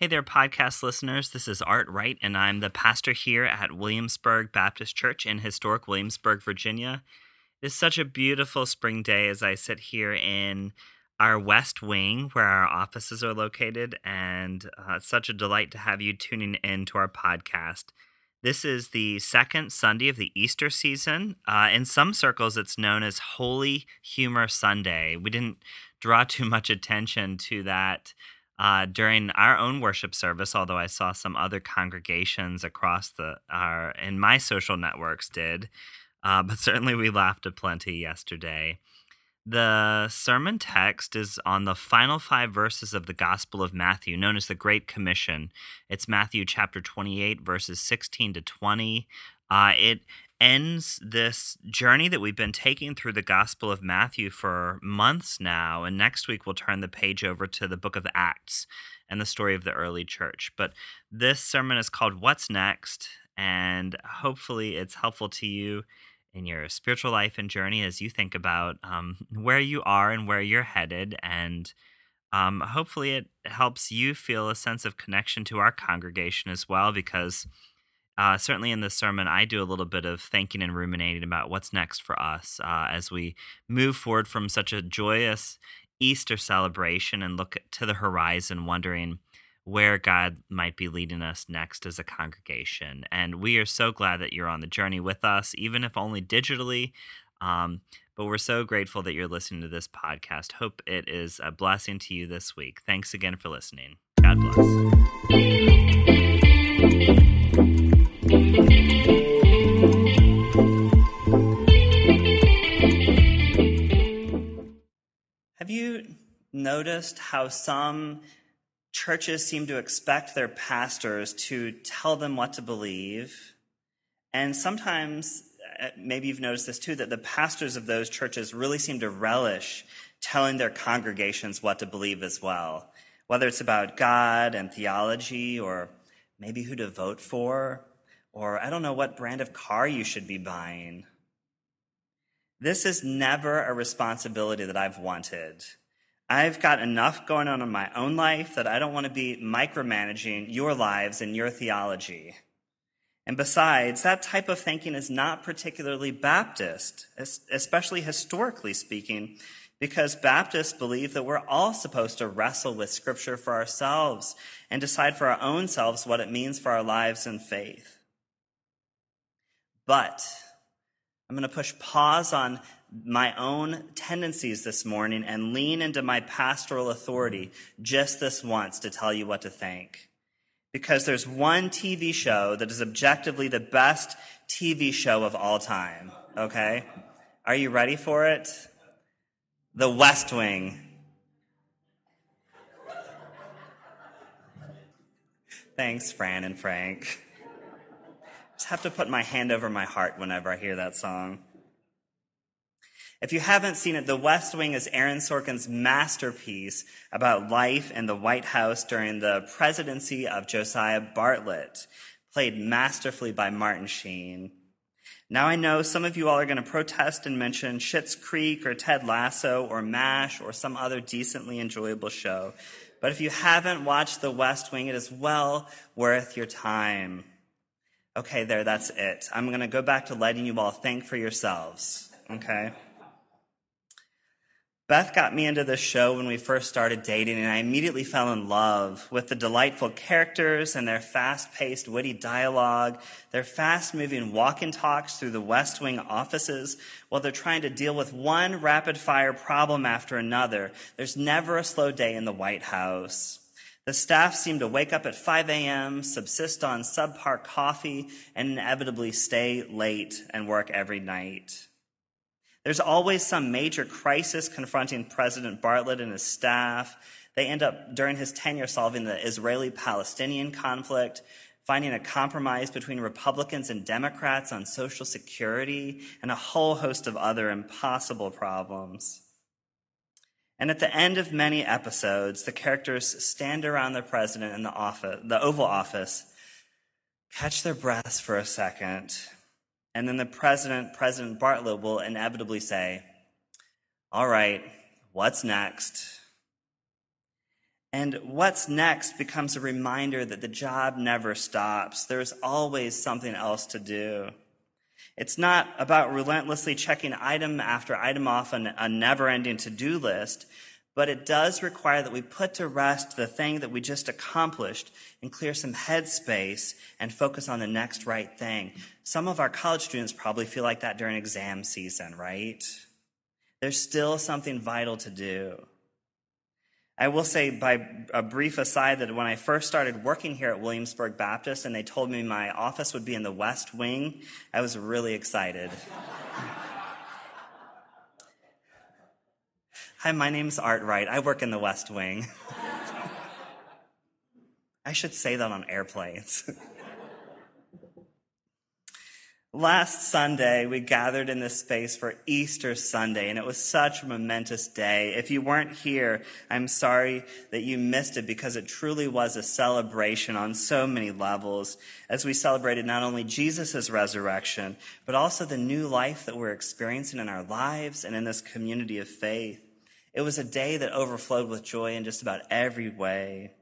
Hey there, podcast listeners. This is Art Wright, and I'm the pastor here at Williamsburg Baptist Church in historic Williamsburg, Virginia. It's such a beautiful spring day as I sit here in our west wing where our offices are located, and uh, it's such a delight to have you tuning in to our podcast. This is the second Sunday of the Easter season. Uh, in some circles, it's known as Holy Humor Sunday. We didn't draw too much attention to that uh, during our own worship service, although I saw some other congregations across the our in my social networks did, uh, but certainly we laughed a plenty yesterday. The sermon text is on the final five verses of the Gospel of Matthew, known as the Great Commission. It's Matthew chapter 28, verses 16 to 20. Uh, it ends this journey that we've been taking through the Gospel of Matthew for months now. And next week, we'll turn the page over to the book of Acts and the story of the early church. But this sermon is called What's Next? And hopefully, it's helpful to you in your spiritual life and journey as you think about um, where you are and where you're headed. And um, hopefully, it helps you feel a sense of connection to our congregation as well, because uh, certainly in this sermon, I do a little bit of thinking and ruminating about what's next for us uh, as we move forward from such a joyous Easter celebration and look to the horizon, wondering where God might be leading us next as a congregation. And we are so glad that you're on the journey with us, even if only digitally. Um, but we're so grateful that you're listening to this podcast. Hope it is a blessing to you this week. Thanks again for listening. God bless. Noticed how some churches seem to expect their pastors to tell them what to believe? And sometimes, uh, maybe you've noticed this too, that the pastors of those churches really seem to relish telling their congregations what to believe as well, whether it's about God and theology or maybe who to vote for or I don't know what brand of car you should be buying. This is never a responsibility that I've wanted. I've got enough going on in my own life that I don't want to be micromanaging your lives and your theology. And besides, that type of thinking is not particularly Baptist, especially historically speaking, because Baptists believe that we're all supposed to wrestle with Scripture for ourselves and decide for our own selves what it means for our lives and faith. But I'm going to push pause on my own tendencies this morning and lean into my pastoral authority just this once to tell you what to think. Because there's one TV show that is objectively the best TV show of all time, okay? Are you ready for it? The West Wing. Thanks, Fran and Frank just have to put my hand over my heart whenever I hear that song. If you haven't seen it, The West Wing is Aaron Sorkin's masterpiece about life in the White House during the presidency of Josiah Bartlet, played masterfully by Martin Sheen. Now I know some of you all are going to protest and mention Schitt's Creek or Ted Lasso or MASH or some other decently enjoyable show. But if you haven't watched The West Wing, it is well worth your time. Okay, there, that's it. I'm going to go back to letting you all think for yourselves. Okay? Beth got me into this show when we first started dating, and I immediately fell in love with the delightful characters and their fast paced, witty dialogue, their fast moving walk and talks through the West Wing offices while they're trying to deal with one rapid fire problem after another. There's never a slow day in the White House. The staff seem to wake up at 5 a.m., subsist on subpar coffee, and inevitably stay late and work every night. There's always some major crisis confronting President Bartlet and his staff. They end up, during his tenure, solving the Israeli Palestinian conflict, finding a compromise between Republicans and Democrats on Social Security, and a whole host of other impossible problems. And at the end of many episodes, the characters stand around the president in the office, the Oval Office, catch their breaths for a second, and then the president, President Bartlet, will inevitably say, All right, what's next? And what's next becomes a reminder that the job never stops. There's always something else to do. It's not about relentlessly checking item after item off a never ending to do list, but it does require that we put to rest the thing that we just accomplished and clear some headspace and focus on the next right thing. Some of our college students probably feel like that during exam season, right? There's still something vital to do. I will say, by a brief aside, that when I first started working here at Williamsburg Baptist and they told me my office would be in the West Wing, I was really excited. Hi, my name's Art Wright. I work in the West Wing. I should say that on airplanes. Last Sunday, we gathered in this space for Easter Sunday, and it was such a momentous day. If you weren't here, I'm sorry that you missed it because it truly was a celebration on so many levels as we celebrated not only Jesus' resurrection, but also the new life that we're experiencing in our lives and in this community of faith. It was a day that overflowed with joy in just about every way.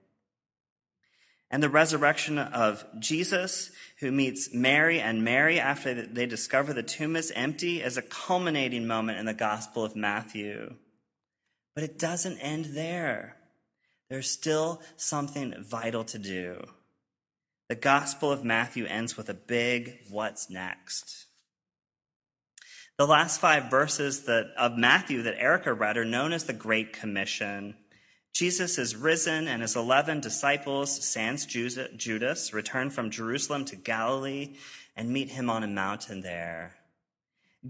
And the resurrection of Jesus, who meets Mary and Mary after they discover the tomb is empty, is a culminating moment in the Gospel of Matthew. But it doesn't end there. There's still something vital to do. The Gospel of Matthew ends with a big what's next. The last five verses that, of Matthew that Erica read are known as the Great Commission. Jesus is risen and his 11 disciples, sans Judas, return from Jerusalem to Galilee and meet him on a mountain there.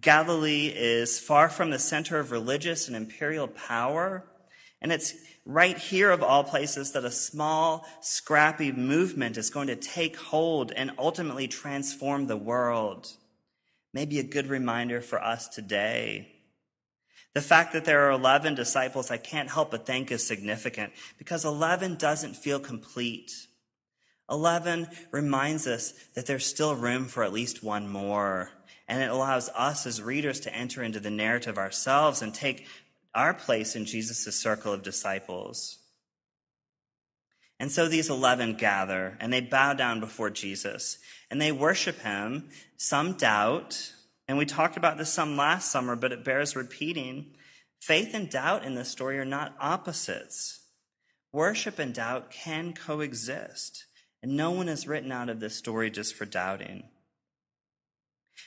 Galilee is far from the center of religious and imperial power, and it's right here of all places that a small, scrappy movement is going to take hold and ultimately transform the world maybe a good reminder for us today. The fact that there are 11 disciples, I can't help but think is significant because 11 doesn't feel complete. 11 reminds us that there's still room for at least one more. And it allows us as readers to enter into the narrative ourselves and take our place in Jesus' circle of disciples. And so these 11 gather and they bow down before Jesus and they worship him. Some doubt. And we talked about this some last summer, but it bears repeating. Faith and doubt in this story are not opposites. Worship and doubt can coexist. And no one is written out of this story just for doubting.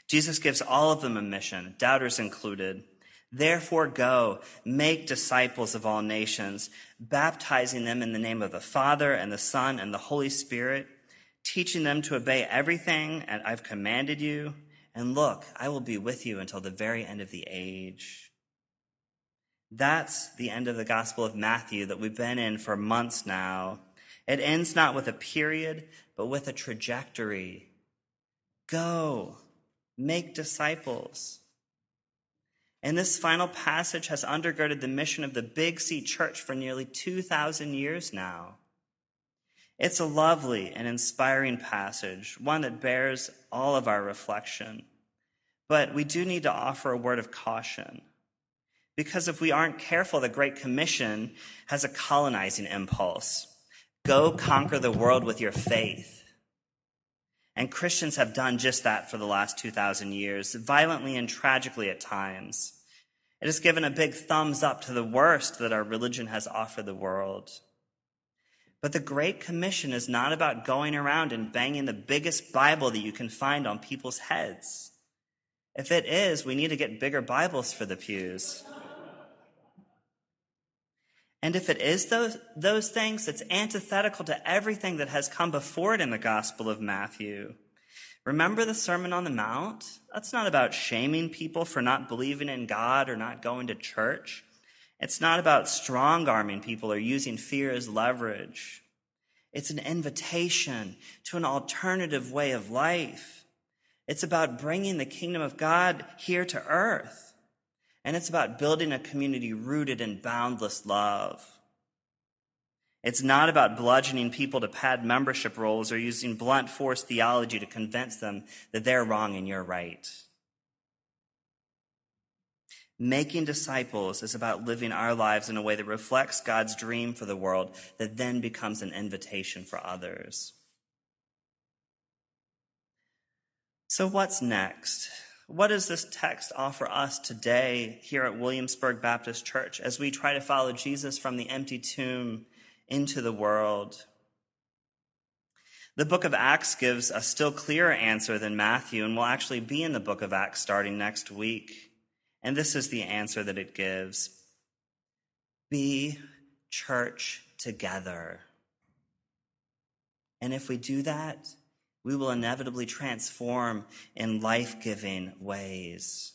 Jesus gives all of them a mission, doubters included. Therefore, go, make disciples of all nations, baptizing them in the name of the Father and the Son and the Holy Spirit, teaching them to obey everything I've commanded you. And look, I will be with you until the very end of the age. That's the end of the Gospel of Matthew that we've been in for months now. It ends not with a period, but with a trajectory. Go, make disciples. And this final passage has undergirded the mission of the Big C Church for nearly 2,000 years now. It's a lovely and inspiring passage, one that bears all of our reflection. But we do need to offer a word of caution. Because if we aren't careful, the Great Commission has a colonizing impulse. Go conquer the world with your faith. And Christians have done just that for the last 2,000 years, violently and tragically at times. It has given a big thumbs up to the worst that our religion has offered the world. But the Great Commission is not about going around and banging the biggest Bible that you can find on people's heads. If it is, we need to get bigger Bibles for the pews. And if it is those, those things, it's antithetical to everything that has come before it in the Gospel of Matthew. Remember the Sermon on the Mount? That's not about shaming people for not believing in God or not going to church. It's not about strong arming people or using fear as leverage. It's an invitation to an alternative way of life. It's about bringing the kingdom of God here to earth. And it's about building a community rooted in boundless love. It's not about bludgeoning people to pad membership rolls or using blunt force theology to convince them that they're wrong and you're right. Making disciples is about living our lives in a way that reflects God's dream for the world, that then becomes an invitation for others. So, what's next? What does this text offer us today here at Williamsburg Baptist Church as we try to follow Jesus from the empty tomb into the world? The book of Acts gives a still clearer answer than Matthew, and will actually be in the book of Acts starting next week. And this is the answer that it gives Be church together. And if we do that, we will inevitably transform in life giving ways.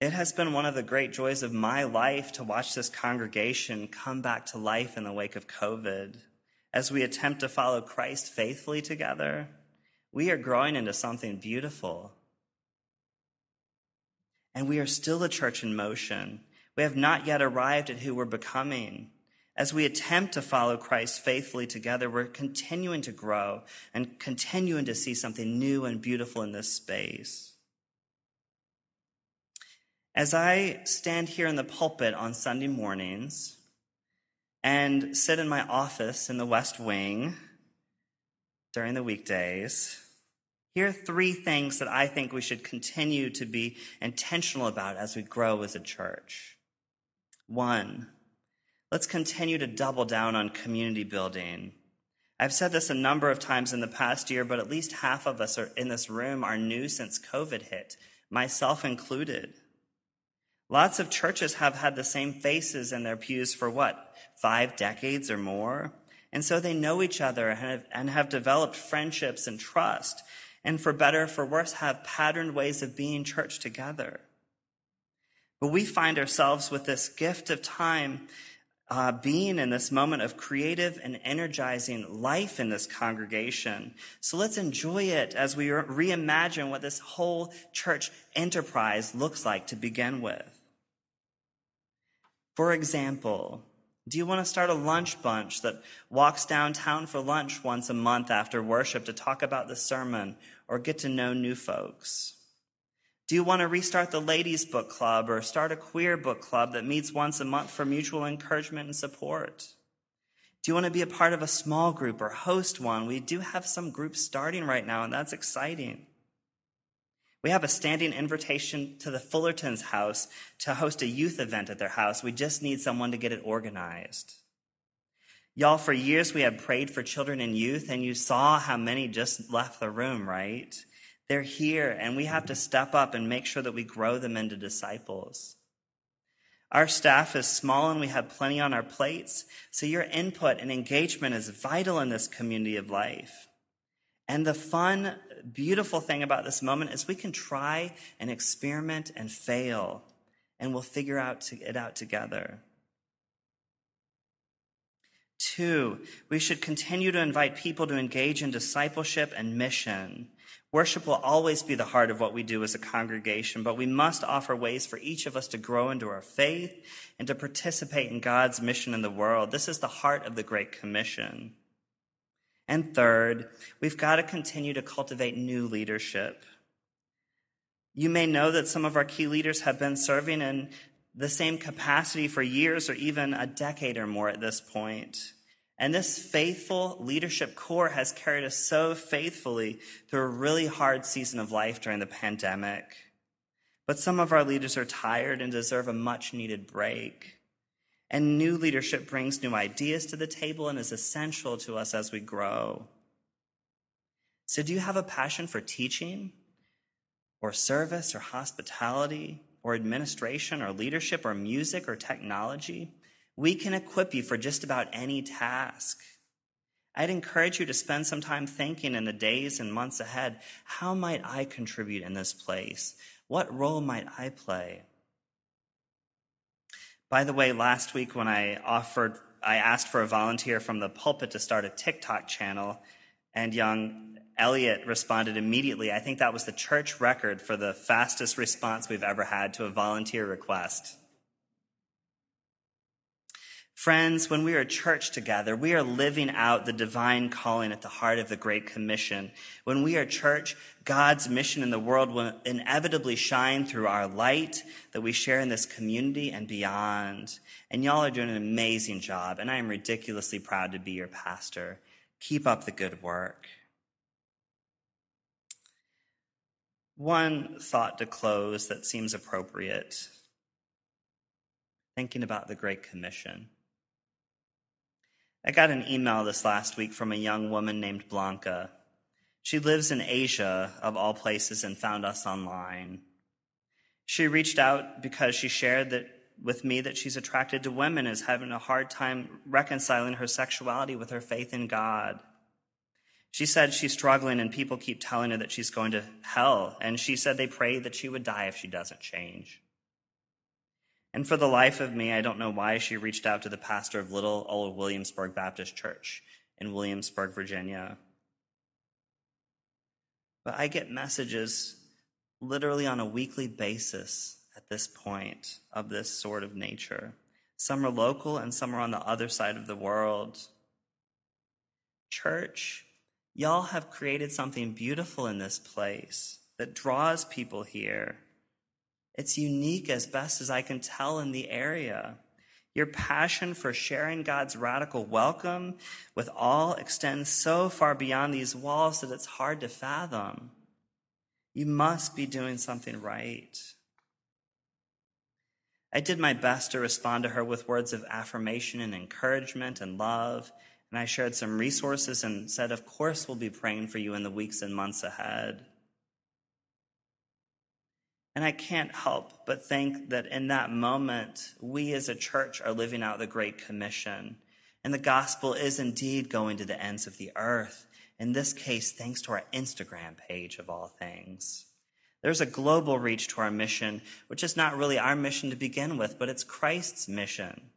It has been one of the great joys of my life to watch this congregation come back to life in the wake of COVID. As we attempt to follow Christ faithfully together, we are growing into something beautiful. And we are still a church in motion. We have not yet arrived at who we're becoming. As we attempt to follow Christ faithfully together, we're continuing to grow and continuing to see something new and beautiful in this space. As I stand here in the pulpit on Sunday mornings and sit in my office in the West Wing during the weekdays, here are three things that I think we should continue to be intentional about as we grow as a church. One, let's continue to double down on community building. I've said this a number of times in the past year, but at least half of us in this room are new since COVID hit, myself included. Lots of churches have had the same faces in their pews for what, five decades or more? And so they know each other and have, and have developed friendships and trust and for better for worse have patterned ways of being church together. But we find ourselves with this gift of time uh, being in this moment of creative and energizing life in this congregation. So let's enjoy it as we reimagine what this whole church enterprise looks like to begin with. For example, do you want to start a lunch bunch that walks downtown for lunch once a month after worship to talk about the sermon or get to know new folks? Do you want to restart the ladies' book club or start a queer book club that meets once a month for mutual encouragement and support? Do you want to be a part of a small group or host one? We do have some groups starting right now, and that's exciting. We have a standing invitation to the Fullerton's house to host a youth event at their house. We just need someone to get it organized. Y'all, for years we have prayed for children and youth, and you saw how many just left the room, right? They're here, and we have to step up and make sure that we grow them into disciples. Our staff is small and we have plenty on our plates, so your input and engagement is vital in this community of life. And the fun, beautiful thing about this moment is we can try and experiment and fail, and we'll figure out it out together. Two, we should continue to invite people to engage in discipleship and mission. Worship will always be the heart of what we do as a congregation, but we must offer ways for each of us to grow into our faith and to participate in God's mission in the world. This is the heart of the Great Commission. And third, we've got to continue to cultivate new leadership. You may know that some of our key leaders have been serving in the same capacity for years or even a decade or more at this point. And this faithful leadership core has carried us so faithfully through a really hard season of life during the pandemic. But some of our leaders are tired and deserve a much needed break. And new leadership brings new ideas to the table and is essential to us as we grow. So, do you have a passion for teaching or service or hospitality or administration or leadership or music or technology? We can equip you for just about any task. I'd encourage you to spend some time thinking in the days and months ahead how might I contribute in this place? What role might I play? By the way, last week when I offered, I asked for a volunteer from the pulpit to start a TikTok channel, and young Elliot responded immediately. I think that was the church record for the fastest response we've ever had to a volunteer request. Friends, when we are church together, we are living out the divine calling at the heart of the Great Commission. When we are church, God's mission in the world will inevitably shine through our light that we share in this community and beyond. And y'all are doing an amazing job, and I am ridiculously proud to be your pastor. Keep up the good work. One thought to close that seems appropriate thinking about the Great Commission. I got an email this last week from a young woman named Blanca. She lives in Asia, of all places, and found us online. She reached out because she shared that with me that she's attracted to women is having a hard time reconciling her sexuality with her faith in God. She said she's struggling and people keep telling her that she's going to hell. And she said they pray that she would die if she doesn't change. And for the life of me, I don't know why she reached out to the pastor of Little Old Williamsburg Baptist Church in Williamsburg, Virginia. But I get messages literally on a weekly basis at this point of this sort of nature. Some are local and some are on the other side of the world. Church, y'all have created something beautiful in this place that draws people here. It's unique as best as I can tell in the area. Your passion for sharing God's radical welcome with all extends so far beyond these walls that it's hard to fathom. You must be doing something right. I did my best to respond to her with words of affirmation and encouragement and love. And I shared some resources and said, Of course, we'll be praying for you in the weeks and months ahead. And I can't help but think that in that moment, we as a church are living out the Great Commission. And the gospel is indeed going to the ends of the earth. In this case, thanks to our Instagram page of all things. There's a global reach to our mission, which is not really our mission to begin with, but it's Christ's mission.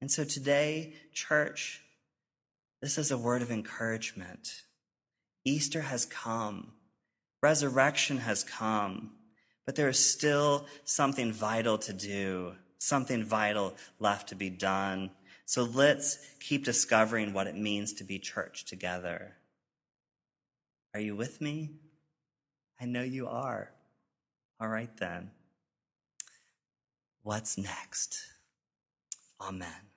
And so today, church, this is a word of encouragement. Easter has come. Resurrection has come, but there is still something vital to do, something vital left to be done. So let's keep discovering what it means to be church together. Are you with me? I know you are. All right then. What's next? Amen.